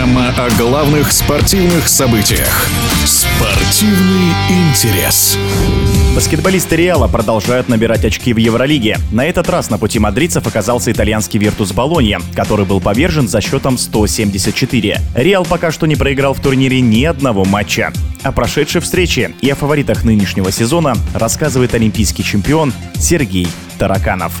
Программа о главных спортивных событиях. Спортивный интерес. Баскетболисты Реала продолжают набирать очки в Евролиге. На этот раз на пути мадридцев оказался итальянский Виртус Болонья, который был повержен за счетом 174. Реал пока что не проиграл в турнире ни одного матча. О прошедшей встрече и о фаворитах нынешнего сезона рассказывает олимпийский чемпион Сергей Тараканов.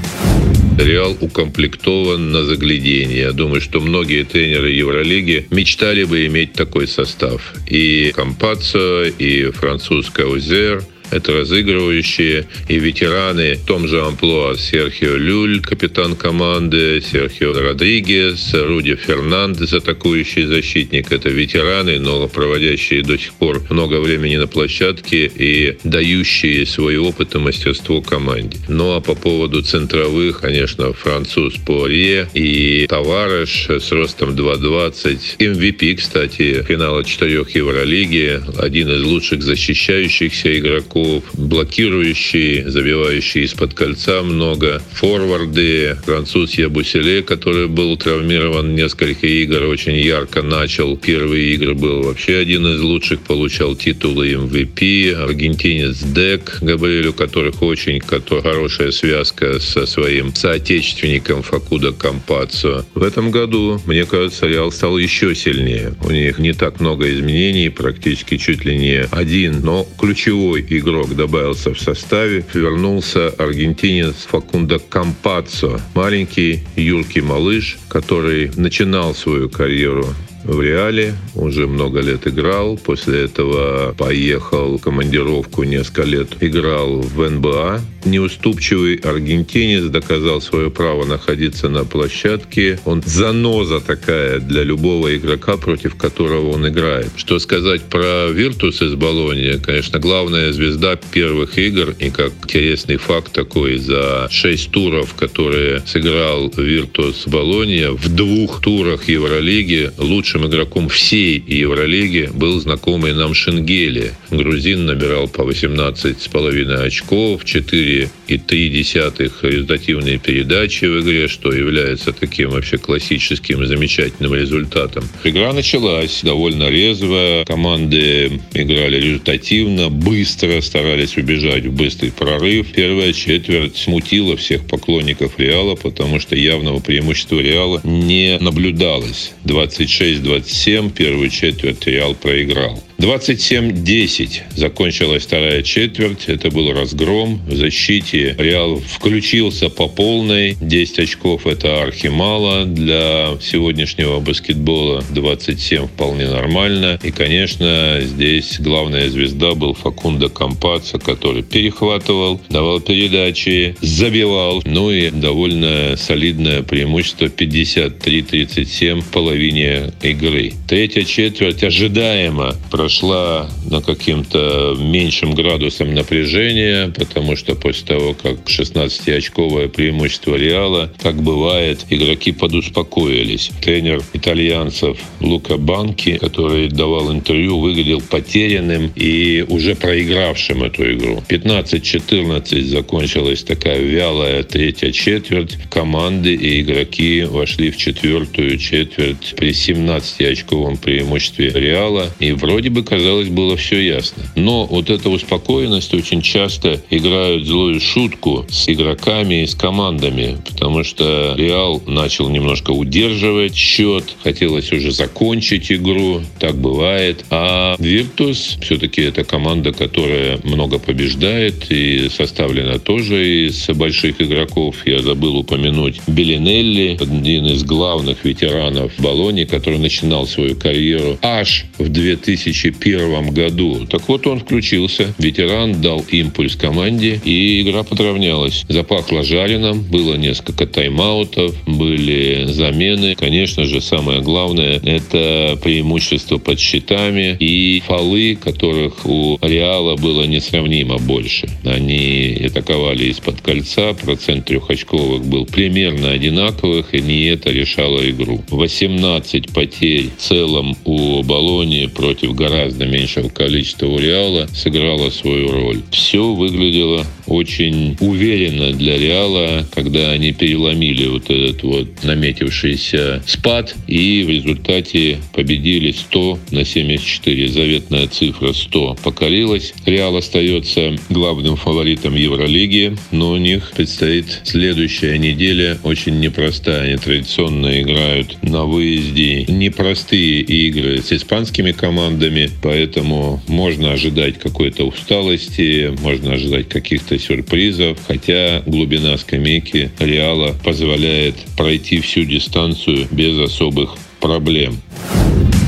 Реал укомплектован на заглядение. Думаю, что многие тренеры Евролиги мечтали бы иметь такой состав. И Кампацо, и французская Узер – это разыгрывающие и ветераны в том же амплуа Серхио Люль, капитан команды, Серхио Родригес, Руди Фернандес, атакующий защитник. Это ветераны, но проводящие до сих пор много времени на площадке и дающие свой опыт и мастерство команде. Ну а по поводу центровых, конечно, француз Пуарье и Товарыш с ростом 2.20. MVP, кстати, финала четырех Евролиги. Один из лучших защищающихся игроков игроков, блокирующие, забивающие из-под кольца много, форварды, француз Ябуселе, который был травмирован несколько игр, очень ярко начал. Первые игры был вообще один из лучших, получал титулы MVP, аргентинец Дек, Габриэль, у которых очень хорошая связка со своим соотечественником Факуда Кампацо. В этом году, мне кажется, Реал стал еще сильнее. У них не так много изменений, практически чуть ли не один, но ключевой игрок игрок добавился в составе. Вернулся аргентинец Факундо Кампацо. Маленький, юркий малыш, который начинал свою карьеру в Реале, уже много лет играл. После этого поехал в командировку, несколько лет играл в НБА. Неуступчивый аргентинец доказал свое право находиться на площадке. Он заноза такая для любого игрока, против которого он играет. Что сказать про Виртус из Болонии? Конечно, главная звезда первых игр. И как интересный факт такой, за шесть туров, которые сыграл Виртус Болония, в двух турах Евролиги лучше лучшим игроком всей Евролиги был знакомый нам Шенгели. Грузин набирал по 18,5 очков, 4,3 результативные передачи в игре, что является таким вообще классическим и замечательным результатом. Игра началась довольно резво, команды играли результативно, быстро, старались убежать в быстрый прорыв. Первая четверть смутила всех поклонников Реала, потому что явного преимущества Реала не наблюдалось. 26 27, первую четверть Реал проиграл. 27-10 закончилась вторая четверть. Это был разгром. В защите Реал включился по полной. 10 очков – это архимало для сегодняшнего баскетбола. 27 вполне нормально. И, конечно, здесь главная звезда был Факунда Кампаца, который перехватывал, давал передачи, забивал. Ну и довольно солидное преимущество 53-37 в половине игры. Третья четверть ожидаемо прошла прошла на каким-то меньшим градусом напряжения, потому что после того, как 16-очковое преимущество Реала, как бывает, игроки подуспокоились. Тренер итальянцев Лука Банки, который давал интервью, выглядел потерянным и уже проигравшим эту игру. 15-14 закончилась такая вялая третья четверть. Команды и игроки вошли в четвертую четверть при 17-очковом преимуществе Реала. И вроде бы бы, казалось, было все ясно. Но вот эта успокоенность очень часто играют злую шутку с игроками и с командами, потому что Реал начал немножко удерживать счет, хотелось уже закончить игру, так бывает. А Виртус все-таки это команда, которая много побеждает и составлена тоже из больших игроков. Я забыл упомянуть Белинелли, один из главных ветеранов Болони, который начинал свою карьеру аж в 2000 2001 году. Так вот, он включился, ветеран дал импульс команде, и игра подравнялась. Запахло жареным, было несколько тайм-аутов, были замены. Конечно же, самое главное – это преимущество под щитами и фолы, которых у Реала было несравнимо больше. Они атаковали из-под кольца, процент трехочковых был примерно одинаковых, и не это решало игру. 18 потерь в целом у Болони против гораздо гораздо меньшего количества у Реала сыграла свою роль. Все выглядело очень уверенно для Реала, когда они переломили вот этот вот наметившийся спад и в результате победили 100 на 74. Заветная цифра 100 покорилась. Реал остается главным фаворитом Евролиги, но у них предстоит следующая неделя очень непростая. Они традиционно играют на выезде непростые игры с испанскими командами, поэтому можно ожидать какой-то усталости, можно ожидать каких-то сюрпризов, хотя глубина скамейки Реала позволяет пройти всю дистанцию без особых проблем.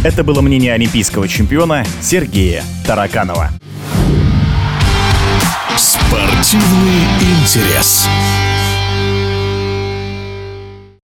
Это было мнение олимпийского чемпиона Сергея Тараканова. Спортивный интерес.